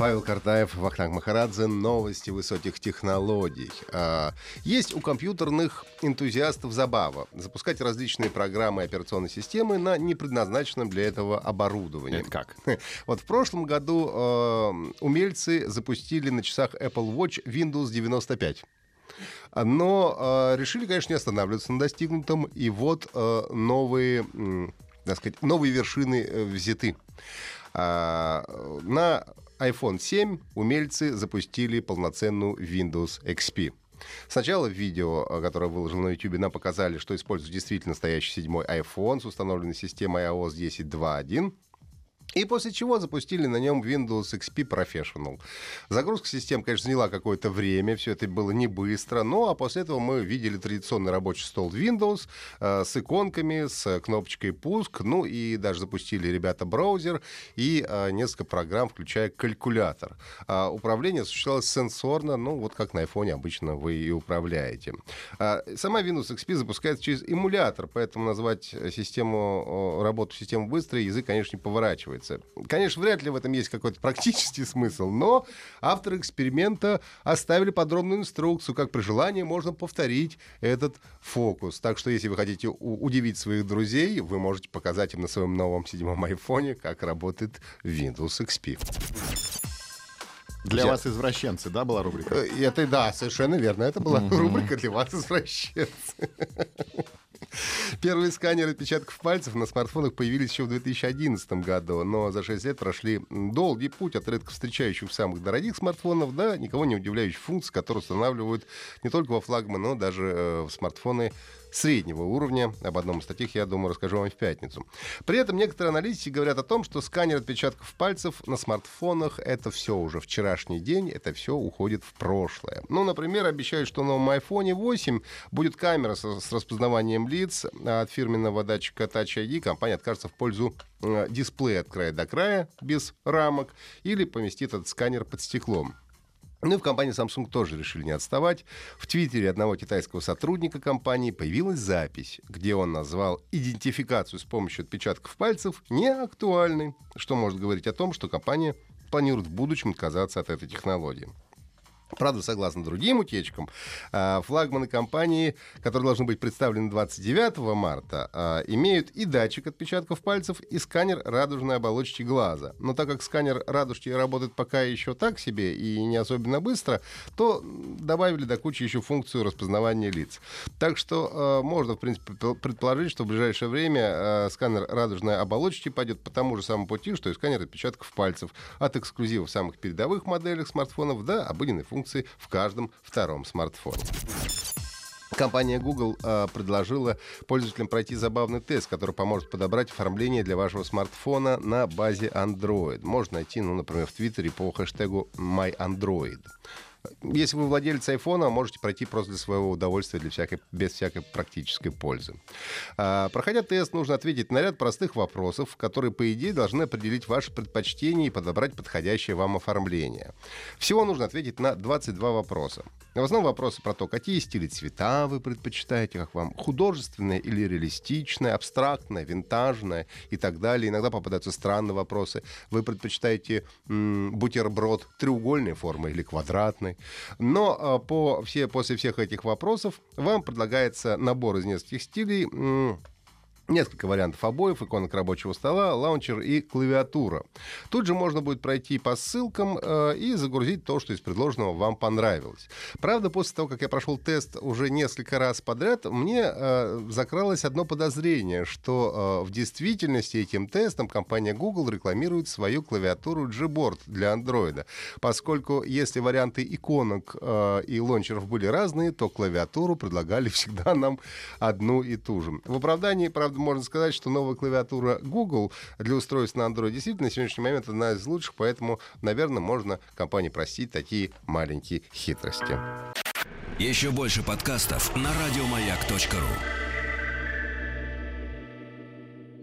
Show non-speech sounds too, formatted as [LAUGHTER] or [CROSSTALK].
Павел Картаев, Вахтанг Махарадзе. Новости высоких технологий. А, Есть у компьютерных энтузиастов забава запускать различные программы и операционные системы на непредназначенном для этого оборудовании. Это как? [LAUGHS] Вот в прошлом году э, умельцы запустили на часах Apple Watch Windows 95. Но э, решили, конечно, не останавливаться на достигнутом. И вот э, новые, м, так сказать, новые вершины э, взяты. А, на iPhone 7 умельцы запустили полноценную Windows XP. Сначала в видео, э, которое выложил на YouTube, нам показали, что используют действительно настоящий седьмой iPhone с установленной системой iOS 10.2.1. И после чего запустили на нем Windows XP Professional. Загрузка систем, конечно, заняла какое-то время, все это было не быстро, ну а после этого мы видели традиционный рабочий стол Windows э, с иконками, с кнопочкой пуск, ну и даже запустили ребята браузер и э, несколько программ, включая калькулятор. А управление осуществлялось сенсорно, ну вот как на iPhone обычно вы и управляете. А, сама Windows XP запускается через эмулятор, поэтому назвать систему, э, работу системы быстрой язык, конечно, не поворачивается. Конечно, вряд ли в этом есть какой-то практический смысл, но авторы эксперимента оставили подробную инструкцию, как при желании можно повторить этот фокус. Так что, если вы хотите удивить своих друзей, вы можете показать им на своем новом седьмом айфоне, как работает Windows XP. Для Я- вас извращенцы, да, была рубрика? Э, Это, да, совершенно верно. Это была рубрика для вас, извращенцы. [LAUGHS] Первые сканеры отпечатков пальцев на смартфонах появились еще в 2011 году, но за 6 лет прошли долгий путь от редко встречающих самых дорогих смартфонов до никого не удивляющих функций, которые устанавливают не только во флагманы, но даже э, в смартфоны среднего уровня. Об одном из таких, я думаю, расскажу вам в пятницу. При этом некоторые аналитики говорят о том, что сканер отпечатков пальцев на смартфонах — это все уже вчерашний день, это все уходит в прошлое. Ну, например, обещают, что на новом iPhone 8 будет камера со- с распознаванием лиц, а от фирменного датчика Touch ID компания откажется в пользу э, дисплея от края до края без рамок или поместит этот сканер под стеклом. Ну и в компании Samsung тоже решили не отставать. В твиттере одного китайского сотрудника компании появилась запись, где он назвал идентификацию с помощью отпечатков пальцев неактуальной, что может говорить о том, что компания планирует в будущем отказаться от этой технологии. Правда, согласно другим утечкам, а, флагманы компании, которые должны быть представлены 29 марта, а, имеют и датчик отпечатков пальцев, и сканер радужной оболочки глаза. Но так как сканер радужки работает пока еще так себе и не особенно быстро, то добавили до кучи еще функцию распознавания лиц. Так что а, можно, в принципе, предположить, что в ближайшее время сканер радужной оболочки пойдет по тому же самому пути, что и сканер отпечатков пальцев. От эксклюзивов самых передовых моделях смартфонов до обыденной функции в каждом втором смартфоне. Компания Google э, предложила пользователям пройти забавный тест, который поможет подобрать оформление для вашего смартфона на базе Android. Можно найти, ну, например, в Твиттере по хэштегу MyAndroid. Если вы владелец айфона, можете пройти просто для своего удовольствия, для всякой, без всякой практической пользы. А, проходя тест, нужно ответить на ряд простых вопросов, которые, по идее, должны определить ваши предпочтения и подобрать подходящее вам оформление. Всего нужно ответить на 22 вопроса. В основном вопросы про то, какие стили цвета вы предпочитаете, как вам художественное или реалистичное, абстрактное, винтажное и так далее. Иногда попадаются странные вопросы. Вы предпочитаете м, бутерброд треугольной формы или квадратной? Но а, по, все, после всех этих вопросов вам предлагается набор из нескольких стилей. Несколько вариантов обоев, иконок рабочего стола, лаунчер и клавиатура. Тут же можно будет пройти по ссылкам э, и загрузить то, что из предложенного вам понравилось. Правда, после того, как я прошел тест уже несколько раз подряд, мне э, закралось одно подозрение, что э, в действительности этим тестом компания Google рекламирует свою клавиатуру Gboard для Android. Поскольку если варианты иконок э, и лончеров были разные, то клавиатуру предлагали [LAUGHS] всегда нам одну и ту же. В оправдании, правда, можно сказать, что новая клавиатура Google для устройств на Android действительно на сегодняшний момент одна из лучших, поэтому, наверное, можно компании простить такие маленькие хитрости. Еще больше подкастов на радиомаяк.ру.